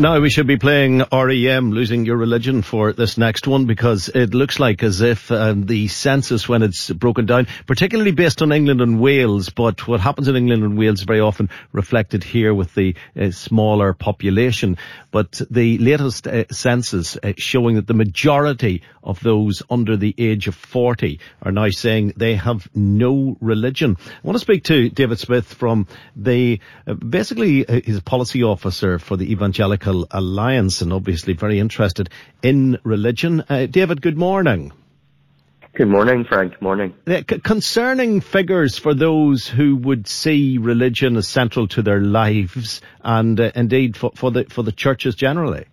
Now we should be playing REM, Losing Your Religion, for this next one because it looks like as if um, the census, when it's broken down, particularly based on England and Wales, but what happens in England and Wales is very often reflected here with the uh, smaller population. But the latest uh, census uh, showing that the majority of those under the age of 40 are now saying they have no religion. I want to speak to David Smith from the, uh, basically, uh, he's a policy officer for the Evangelical Alliance and obviously very interested in religion. Uh, David, good morning. Good morning, Frank. Good morning. Uh, c- concerning figures for those who would see religion as central to their lives and uh, indeed for, for, the, for the churches generally.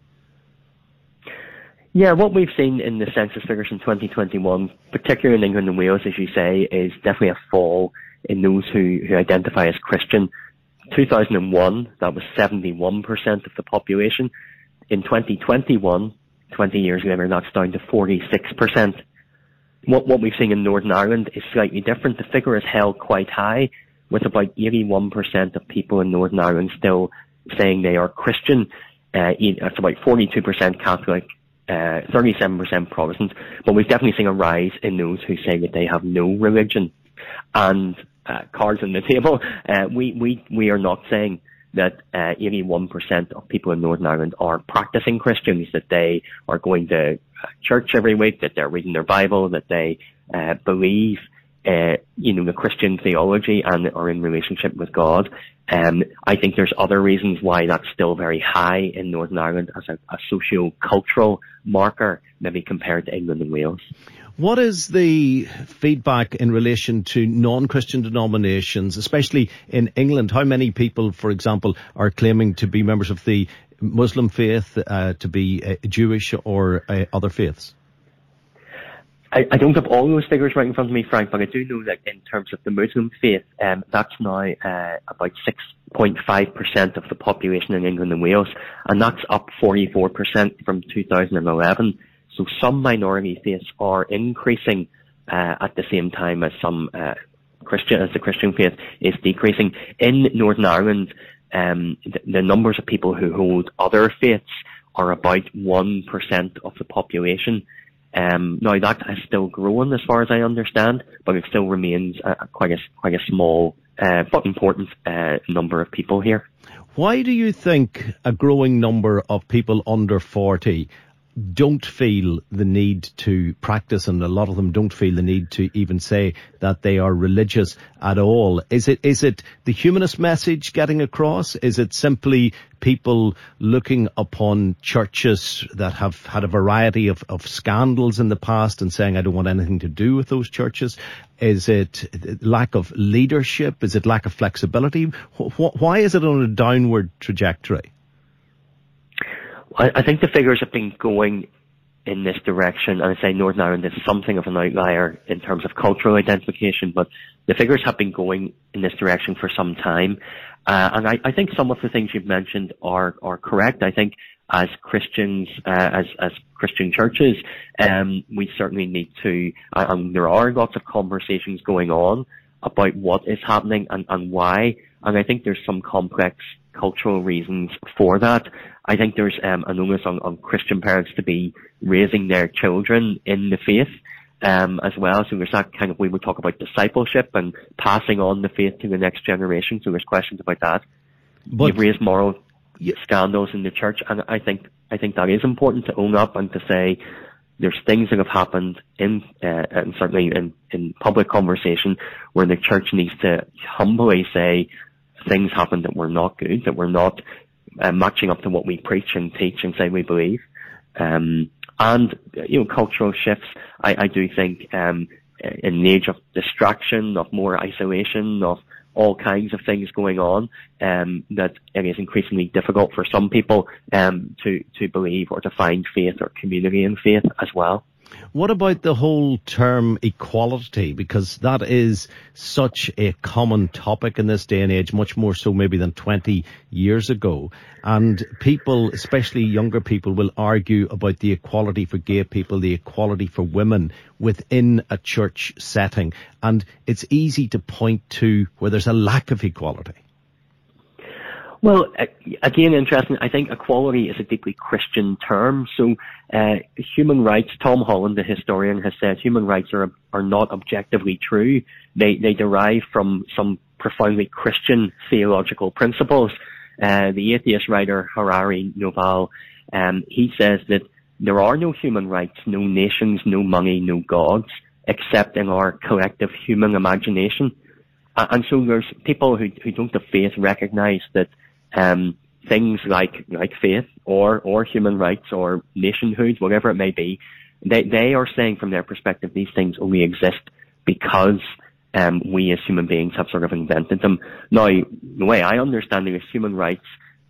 Yeah, what we've seen in the census figures in 2021, particularly in England and Wales, as you say, is definitely a fall in those who, who identify as Christian. 2001, that was 71% of the population. In 2021, 20 years later, that's down to 46%. What, what we've seen in Northern Ireland is slightly different. The figure is held quite high, with about 81% of people in Northern Ireland still saying they are Christian. Uh, it's about 42% Catholic, uh, 37% Protestant, but we've definitely seen a rise in those who say that they have no religion. And uh, cards on the table. Uh, we, we, we are not saying that uh, 81% of people in Northern Ireland are practicing Christians, that they are going to uh, church every week, that they're reading their Bible, that they uh, believe, uh, you know, the Christian theology and are in relationship with God. Um, I think there's other reasons why that's still very high in Northern Ireland as a, a socio-cultural marker, maybe compared to England and Wales. What is the feedback in relation to non-Christian denominations, especially in England? How many people, for example, are claiming to be members of the Muslim faith, uh, to be uh, Jewish or uh, other faiths? I, I, don't have all those figures right in front of me, Frank, but I do know that in terms of the Muslim faith, um, that's now uh, about 6.5% of the population in England and Wales, and that's up 44% from 2011. So some minority faiths are increasing uh, at the same time as some uh, Christian, as the Christian faith is decreasing. In Northern Ireland, um, the, the, numbers of people who hold other faiths are about 1% of the population. Um, now that is still growing as far as I understand, but it still remains a, quite a, quite a small, uh, but important, uh, number of people here. Why do you think a growing number of people under 40 don't feel the need to practice and a lot of them don't feel the need to even say that they are religious at all. Is it, is it the humanist message getting across? Is it simply people looking upon churches that have had a variety of, of scandals in the past and saying, I don't want anything to do with those churches? Is it lack of leadership? Is it lack of flexibility? Why is it on a downward trajectory? I, I think the figures have been going in this direction, and I say Northern Ireland is something of an outlier in terms of cultural identification, but the figures have been going in this direction for some time. Uh, and I, I, think some of the things you've mentioned are, are correct. I think as Christians, uh, as, as Christian churches, um, we certainly need to, uh, and there are lots of conversations going on about what is happening and, and why. And I think there's some complex cultural reasons for that. I think there's um, an onus on, on Christian parents to be raising their children in the faith. um, as well. So there's that kind of, we would talk about discipleship and passing on the faith to the next generation. So there's questions about that. But, You've raised moral scandals in the church, and I think I think that is important to own up and to say there's things that have happened in uh, and certainly in, in public conversation where the church needs to humbly say things happened that were not good, that were not uh, matching up to what we preach and teach and say we believe. Um, and you know, cultural shifts. I, I do think um, in the age of distraction, of more isolation, of all kinds of things going on, um, that it is increasingly difficult for some people um, to to believe or to find faith or community in faith as well. What about the whole term equality? Because that is such a common topic in this day and age, much more so maybe than 20 years ago. And people, especially younger people, will argue about the equality for gay people, the equality for women within a church setting. And it's easy to point to where there's a lack of equality. Well, again, interesting. I think equality is a deeply Christian term. So, uh, human rights. Tom Holland, the historian, has said human rights are are not objectively true. They they derive from some profoundly Christian theological principles. Uh, the atheist writer Harari Noval, um, he says that there are no human rights, no nations, no money, no gods, except in our collective human imagination. And so there's people who, who don't have faith recognize that um, things like like faith or or human rights or nationhood, whatever it may be, they they are saying from their perspective these things only exist because um, we as human beings have sort of invented them. Now, the way I understand it is human rights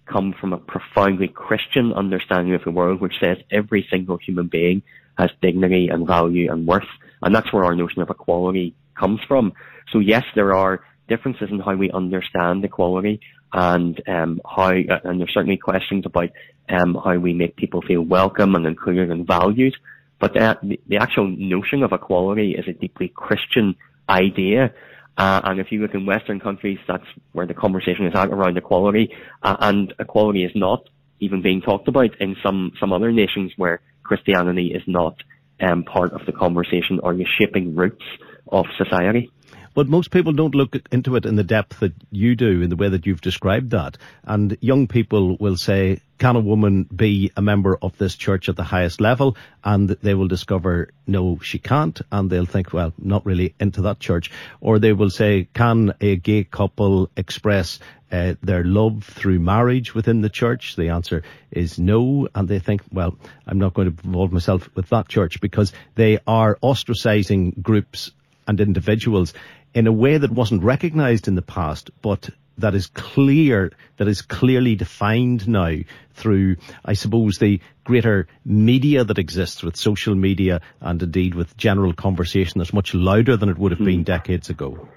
come from a profoundly Christian understanding of the world, which says every single human being has dignity and value and worth, and that's where our notion of equality comes from. So yes, there are differences in how we understand equality, and um, how uh, and there's certainly questions about um, how we make people feel welcome and included and valued. But the, the actual notion of equality is a deeply Christian idea. Uh, and if you look in Western countries, that's where the conversation is at around equality. Uh, and equality is not even being talked about in some, some other nations where Christianity is not um, part of the conversation or the shaping roots of society. But most people don't look into it in the depth that you do, in the way that you've described that. And young people will say, can a woman be a member of this church at the highest level? And they will discover, no, she can't. And they'll think, well, not really into that church. Or they will say, can a gay couple express uh, their love through marriage within the church? The answer is no. And they think, well, I'm not going to involve myself with that church because they are ostracizing groups and individuals in a way that wasn't recognized in the past, but that is clear, that is clearly defined now through, I suppose, the greater media that exists with social media and indeed with general conversation that's much louder than it would have been hmm. decades ago.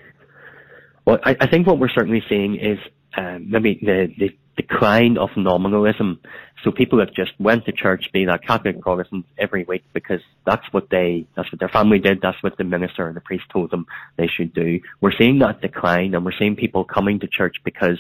Well, I, I, think what we're certainly seeing is um, maybe the, the decline of nominalism. So people that just went to church, be that Catholic Protestant, every week because that's what they, that's what their family did, that's what the minister and the priest told them they should do. We're seeing that decline and we're seeing people coming to church because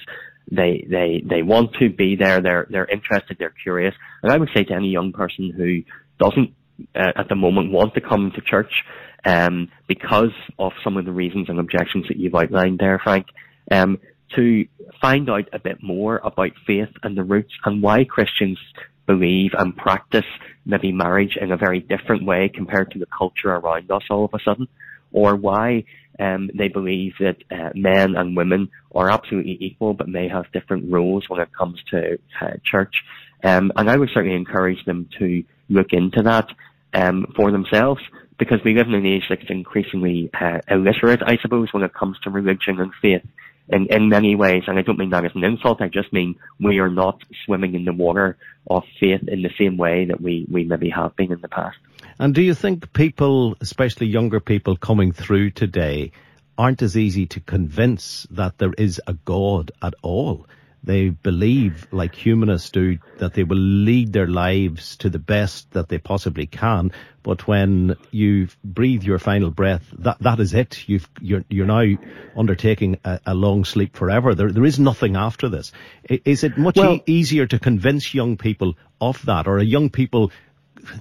they, they, they want to be there, they're, they're interested, they're curious. And I would say to any young person who doesn't uh, at the moment want to come to church, um, because of some of the reasons and objections that you've outlined there, Frank, um, to find out a bit more about faith and the roots and why Christians believe and practice maybe marriage in a very different way compared to the culture around us all of a sudden, or why um, they believe that uh, men and women are absolutely equal but may have different roles when it comes to uh, church. Um, and I would certainly encourage them to look into that um, for themselves because we live in an age that's increasingly uh, illiterate, I suppose, when it comes to religion and faith in, in many ways, and I don't mean that as an insult, I just mean we are not swimming in the water of faith in the same way that we, we maybe have been in the past. And do you think people, especially younger people coming through today, aren't as easy to convince that there is a God at all? They believe, like humanists do, that they will lead their lives to the best that they possibly can. But when you breathe your final breath, that that is it. You've, you're you're now undertaking a, a long sleep forever. There there is nothing after this. Is it much well, e- easier to convince young people of that, or are young people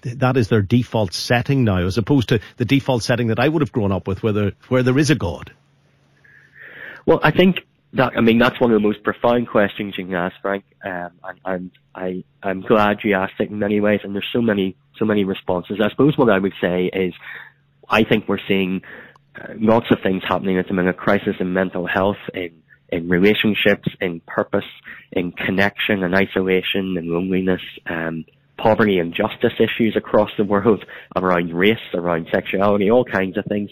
that is their default setting now, as opposed to the default setting that I would have grown up with, where there, where there is a God? Well, I think that I mean that's one of the most profound questions you can ask, Frank. Um, and, and I I'm glad you asked it in many ways, and there's so many so many responses. I suppose what I would say is, I think we're seeing uh, lots of things happening at the minute: crisis in mental health, in in relationships, in purpose, in connection and isolation and loneliness, um, poverty and justice issues across the world, around race, around sexuality, all kinds of things.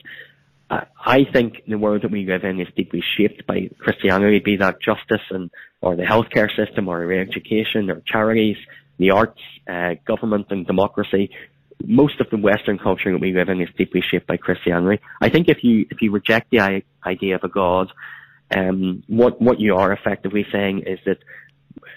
I think the world that we live in is deeply shaped by Christianity, be that justice and or the healthcare system or education or charities, the arts, uh, government and democracy. Most of the Western culture that we live in is deeply shaped by Christianity. I think if you if you reject the idea of a God, um, what what you are effectively saying is that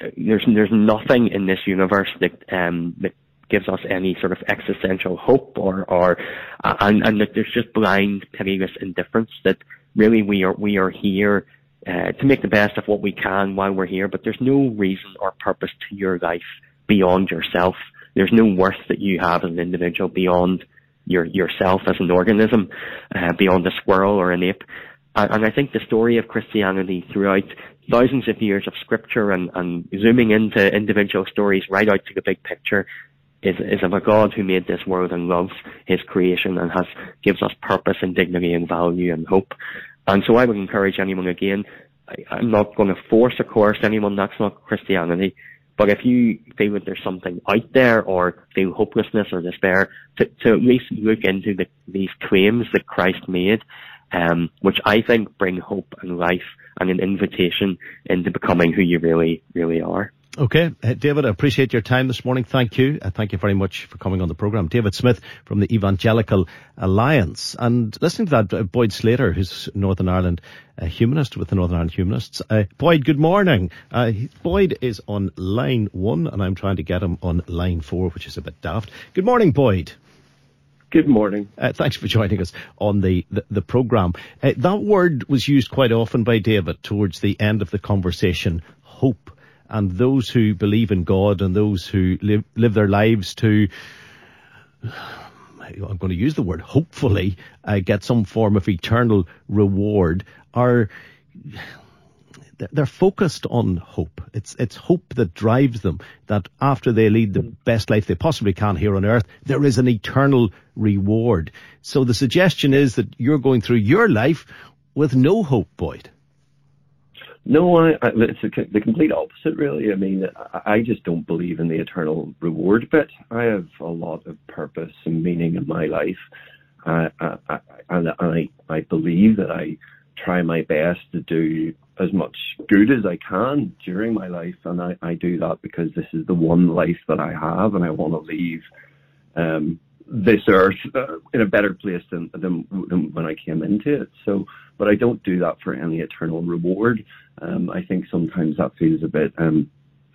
uh, there's there's nothing in this universe that um, that gives us any sort of existential hope or or uh, and and that there's just blind pitiless indifference that really we are we are here uh, to make the best of what we can while we're here but there's no reason or purpose to your life beyond yourself. There's no worth that you have as an individual beyond your yourself as an organism uh, beyond a squirrel or an ape. And, and I think the story of Christianity throughout thousands of years of scripture and, and zooming into individual stories right out to the big picture is, is of a God who made this world and loves his creation and has gives us purpose and dignity and value and hope. And so I would encourage anyone again, I, I'm not going to force or coerce anyone, that's not Christianity. But if you feel that there's something out there or feel hopelessness or despair, to, to at least look into the, these claims that Christ made, um, which I think bring hope and life and an invitation into becoming who you really, really are. Okay, uh, David, I appreciate your time this morning. Thank you. Uh, thank you very much for coming on the program. David Smith from the Evangelical Alliance. And listening to that, uh, Boyd Sleator, who's Northern Ireland uh, humanist with the Northern Ireland Humanists. Uh, Boyd, good morning. Uh, Boyd is on line one, and I'm trying to get him on line four, which is a bit daft. Good morning, Boyd. Good morning. Uh, thanks for joining us on the, the, the programme. Uh, that word was used quite often by David towards the end of the conversation, and those who believe in God and those who live, live their lives to, I'm going to use the word hopefully, uh, get some form of eternal reward are, they're focused on hope. It's, it's hope that drives them that after they lead the best life they possibly can here on earth, there is an eternal reward. So the suggestion is that you're going through your life with no hope, Boyd. No, I, I, it's a, the complete opposite, really. I mean, I, I just don't believe in the eternal reward bit. I have a lot of purpose and meaning in my life, uh, I, and I, I believe that I try my best to do as much good as I can during my life, and I, I do that because this is the one life that I have, and I want to leave um, this earth uh, in a better place than, than, than when I came into it. So, but I don't do that for any eternal reward. Um, I think sometimes that feels a bit um,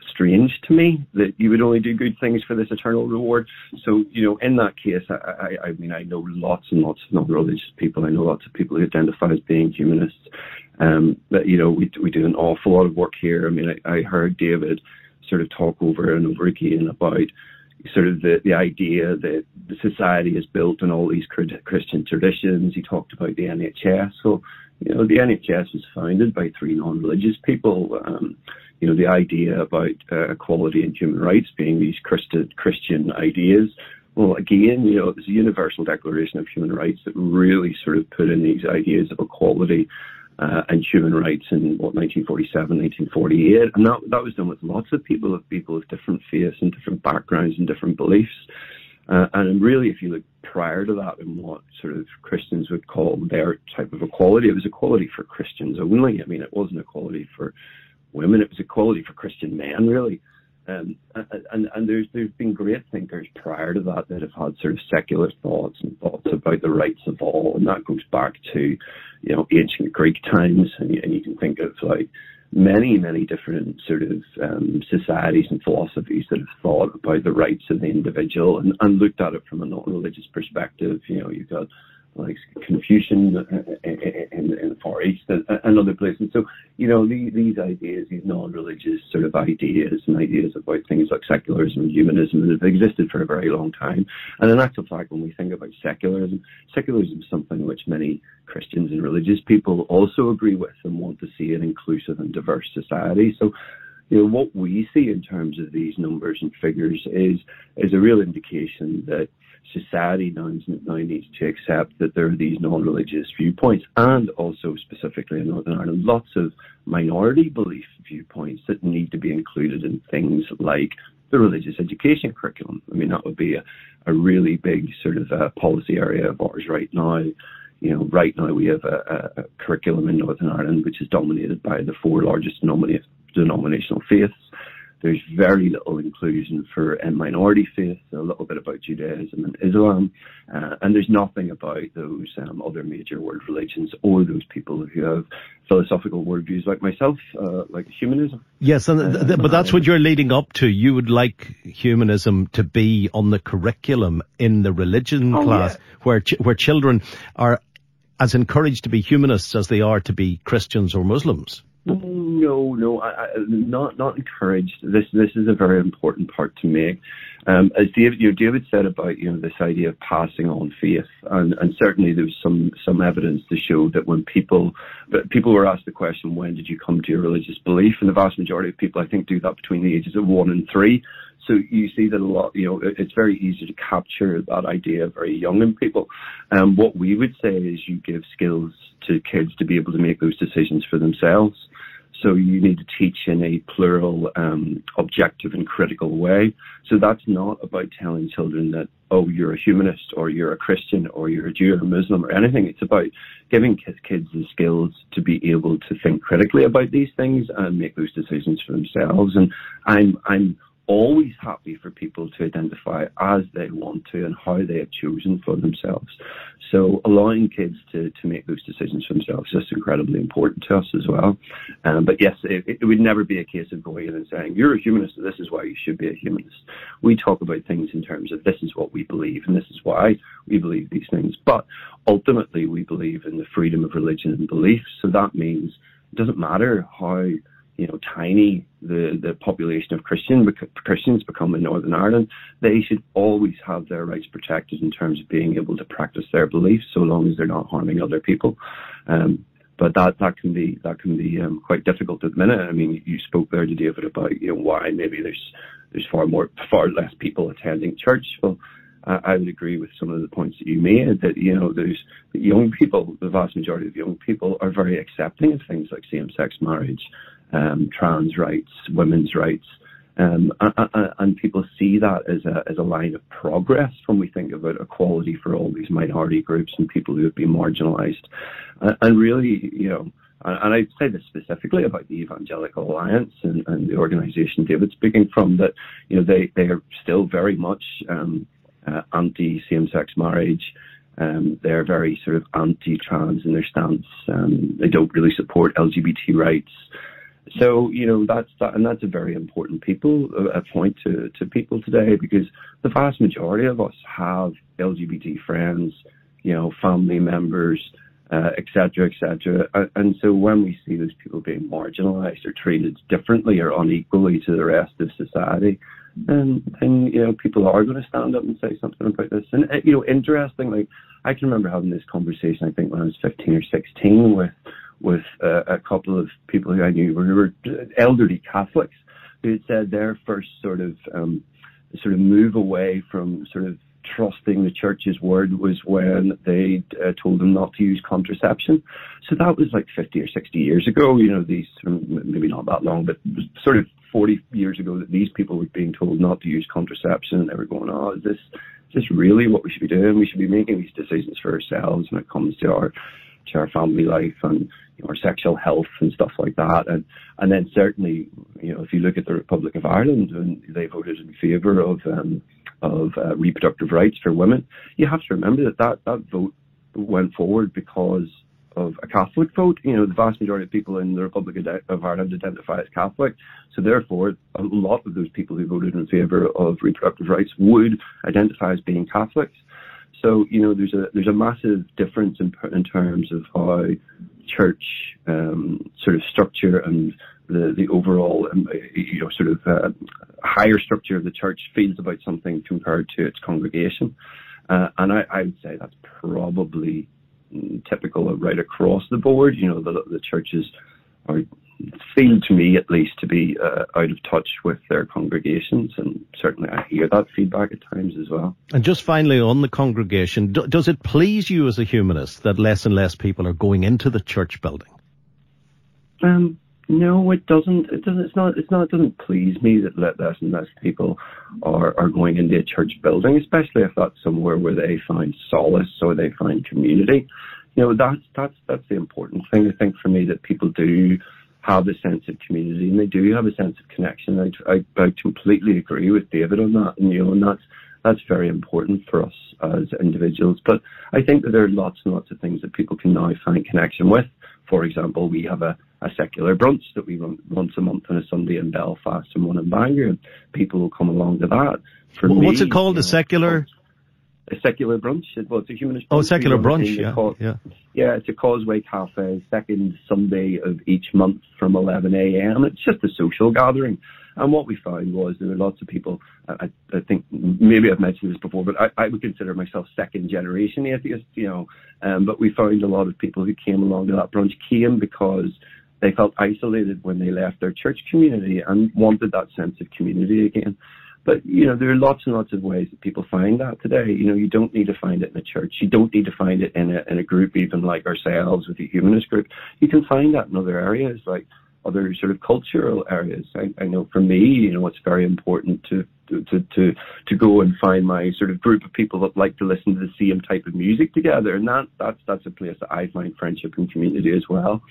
strange to me that you would only do good things for this eternal reward. So, you know, in that case, I, I, I mean, I know lots and lots of non-religious people. I know lots of people who identify as being humanists. Um, but you know, we we do an awful lot of work here. I mean, I, I heard David sort of talk over and over again about sort of the, the idea that the society is built on all these Christian traditions. He talked about the NHS. So, you know, the NHS was founded by three non-religious people. Um, you know, the idea about uh, equality and human rights being these Christian ideas. Well, again, you know, there's a universal declaration of human rights that really sort of put in these ideas of equality uh, and human rights in what 1947, 1948, and that that was done with lots of people of people of different faiths and different backgrounds and different beliefs. Uh, and really, if you look prior to that, in what sort of Christians would call their type of equality, it was equality for Christians only. I mean, it wasn't equality for women; it was equality for Christian men, really. Um, and, and there's there's been great thinkers prior to that that have had sort of secular thoughts and thoughts about the rights of all, and that goes back to you know ancient Greek times, and, and you can think of like many many different sort of um, societies and philosophies that have thought about the rights of the individual and, and looked at it from a non-religious perspective. You know, you've got like Confucian in, the Far East, and, and other places. So, you know, these, these ideas, these non-religious sort of ideas and ideas about things like secularism and humanism have existed for a very long time. And in actual fact, when we think about secularism, secularism is something which many Christians and religious people also agree with and want to see an inclusive and diverse society. So, you know, what we see in terms of these numbers and figures is is a real indication that society now, needs to accept that there are these non-religious viewpoints and also specifically in Northern Ireland, lots of minority belief viewpoints that need to be included in things like the religious education curriculum. I mean, that would be a, a really big sort of uh, policy area of ours right now. You know, right now we have a, a curriculum in Northern Ireland which is dominated by the four largest denominational faiths there's very little inclusion for a minority faiths, a little bit about Judaism and Islam, uh, and there's nothing about those um, other major world religions or those people who have philosophical worldviews like myself, uh, like humanism. Yes, and th- th- but that's what you're leading up to. You would like humanism to be on the curriculum in the religion oh, class, yeah. where ch- where children are as encouraged to be humanists as they are to be Christians or Muslims. No, no, I, I, not not encouraged. This this is a very important part to make. Um, as David, you know, David said about you know this idea of passing on faith, and, and certainly there's some some evidence to show that when people that people were asked the question, when did you come to your religious belief, and the vast majority of people I think do that between the ages of one and three. So you see that a lot, you know, it's very easy to capture that idea very young in people. And um, what we would say is you give skills to kids to be able to make those decisions for themselves. So you need to teach in a plural, um, objective and critical way. So that's not about telling children that, oh, you're a humanist or you're a Christian or you're a Jew or a Muslim or anything. It's about giving kids the skills to be able to think critically about these things and make those decisions for themselves. And I'm, I'm always happy for people to identify as they want to and how they have chosen for themselves. So allowing kids to, to make those decisions for themselves is just incredibly important to us as well. Um, but yes, it, it, would never be a case of going in and saying, you're a humanist, this is why you should be a humanist. We talk about things in terms of this is what we believe and this is why we believe these things. But ultimately we believe in the freedom of religion and belief. So that means it doesn't matter how you know, tiny the, the population of Christian, Christians become in Northern Ireland, they should always have their rights protected in terms of being able to practice their beliefs, so long as they're not harming other people. Um, but that that can be that can be um, quite difficult at the minute. I mean, you spoke there to David about you know why maybe there's there's far more far less people attending church. Well, I would agree with some of the points that you made that, you know, there's young people, the vast majority of young people are very accepting of things like same-sex marriage, um, trans rights, women's rights, um, and, people see that as a, as a line of progress when we think about equality for all these minority groups and people who have been marginalised. and really, you know, and I say this specifically about the Evangelical Alliance and, and the organisation David's speaking from, that you know they they are still very much um, uh, anti same-sex marriage. Um, they're very sort of anti-trans in their stance. Um, they don't really support LGBT rights. So you know that's that, and that's a very important people a point to to people today because the vast majority of us have LGBT friends, you know, family members, etc., uh, etc. Et and so when we see those people being marginalised or treated differently or unequally to the rest of society, then then you know people are going to stand up and say something about this. And uh, you know, interestingly, I can remember having this conversation. I think when I was 15 or 16 with with uh, a couple of people who I knew who were elderly Catholics who had said their first sort of um, sort of move away from sort of trusting the church's word was when they uh, told them not to use contraception. So that was like 50 or 60 years ago. You know, these maybe not that long, but sort of 40 years ago that these people were being told not to use contraception, and they were going, "Oh, is this is this really what we should be doing? We should be making these decisions for ourselves when it comes to our to our family life and you know, our sexual health and stuff like that. And and then certainly, you know, if you look at the Republic of Ireland and they voted in favour of um, of uh, reproductive rights for women, you have to remember that that, that vote went forward because of a Catholic vote. You know, the vast majority of people in the Republic of Ireland identify as Catholic. So therefore, a lot of those people who voted in favour of reproductive rights would identify as being Catholics. So you know, there's a there's a massive difference in in terms of how church um, sort of structure and the the overall um, you know sort of uh, higher structure of the church feels about something compared to its congregation. Uh, and I, I would say that's probably typical right across the board. You know, the, the churches are feel to me at least to be uh, out of touch with their congregations and certainly I hear that feedback at times as well. And just finally on the congregation, do, does it please you as a humanist that less and less people are going into the church building? Um, no, it doesn't. It doesn't. It's not. It's not. It doesn't please me that less and less people are are going into a church building, especially if that's somewhere where they find solace or they find community. You know, that's that's that's the important thing. I think for me that people do have a sense of community and they do have a sense of connection. I, I, I completely agree with David on that, and you know, and that's that's very important for us as individuals. But I think that there are lots and lots of things that people can now find connection with. For example, we have a, a secular brunch that we run once a month on a Sunday in Belfast and one in Bangor, and people will come along to that. For What's me, it called? A secular? A secular brunch. Well, it's a humanist. Oh, secular brunch. Yeah, yeah. Yeah, it's a Causeway Cafe, second Sunday of each month from 11 a.m. It's just a social gathering. And what we found was there were lots of people, I, I think maybe I've mentioned this before, but I, I would consider myself second generation atheist, you know, um, but we found a lot of people who came along to that brunch came because they felt isolated when they left their church community and wanted that sense of community again. But, you know, there are lots and lots of ways that people find that today. You know, you don't need to find it in a church. You don't need to find it in a, in a group even like ourselves with the humanist group. You can find that in other areas like other sort of cultural areas. I, I know for me, you know, it's very important to, to, to, to go and find my sort of group of people that like to listen to the same type of music together. And that, that's, that's a place that I find friendship and community as well.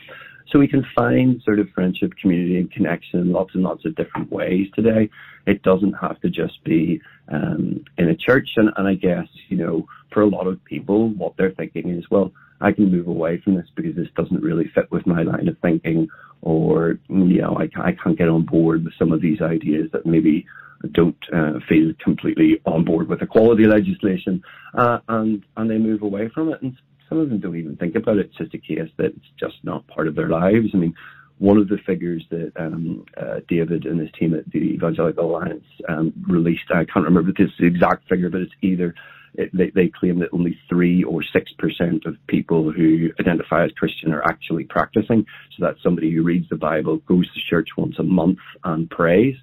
So we can find sort of friendship, community, and connection in lots and lots of different ways today. It doesn't have to just be um, in a church. And, and I guess, you know, for a lot of people, what they're thinking is, well, I can move away from this because this doesn't really fit with my line of thinking, or, you know, I, I can't get on board with some of these ideas that maybe don't uh, feel completely on board with equality legislation, uh, and and they move away from it. And some of them don't even think about it. It's just a case that it's just not part of their lives. I mean, one of the figures that um, uh, David and his team at the Evangelical Alliance um, released, I can't remember this exact figure, but it's either it, they, they claim that only three or six percent of people who identify as Christian are actually practicing. So that's somebody who reads the Bible, goes to church once a month, and prays.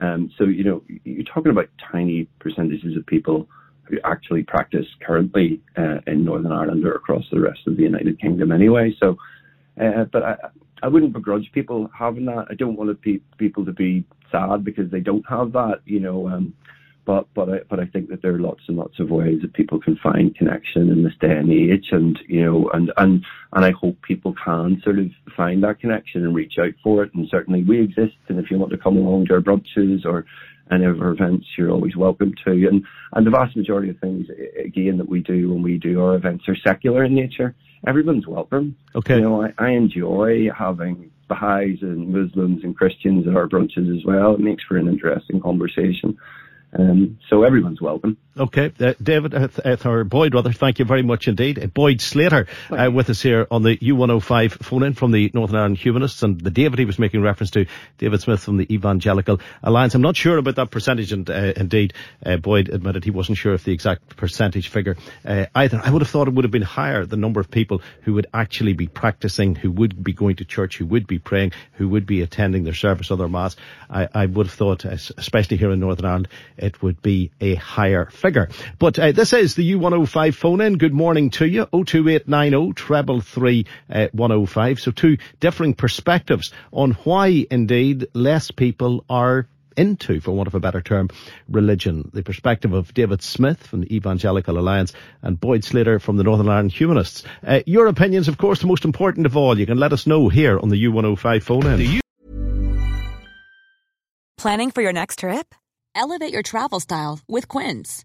Um, so you know, you're talking about tiny percentages of people who actually practice currently uh, in Northern Ireland or across the rest of the United Kingdom anyway. So, uh, but I, I wouldn't begrudge people having that. I don't want pe- people to be sad because they don't have that, you know. Um, but but I but I think that there are lots and lots of ways that people can find connection in this day and age, and you know, and and and I hope people can sort of find that connection and reach out for it. And certainly we exist, and if you want to come along to our brunches or any of our events, you're always welcome to. And and the vast majority of things, again, that we do when we do our events are secular in nature. Everyone's welcome. Okay. You know, I, I enjoy having Baha'is and Muslims and Christians at our brunches as well. It makes for an interesting conversation. Um, so everyone's welcome. Okay, uh, David, uh, uh, or Boyd rather, thank you very much indeed. Uh, Boyd Sleator uh, with us here on the U105 phone in from the Northern Ireland Humanists and the David he was making reference to, David Smith from the Evangelical Alliance. I'm not sure about that percentage and uh, indeed Boyd admitted he wasn't sure of the exact percentage figure either. I would have thought it would have been higher, the number of people who would actually be practicing, who would be going to church, who would be praying, who would be attending their service or their mass. I, I would have thought, especially here in Northern Ireland, it would be a higher figure. But uh, this is the U105 phone in. Good morning to you. 02890 treble three uh, 105. So two differing perspectives on why indeed less people are into, for want of a better term, religion. The perspective of David Smith from the Evangelical Alliance and Boyd Sleator from the Northern Ireland Humanists. Uh, your opinions, of course, the most important of all. You can let us know here on the U105 phone in. Planning for your next trip? Elevate your travel style with Quince.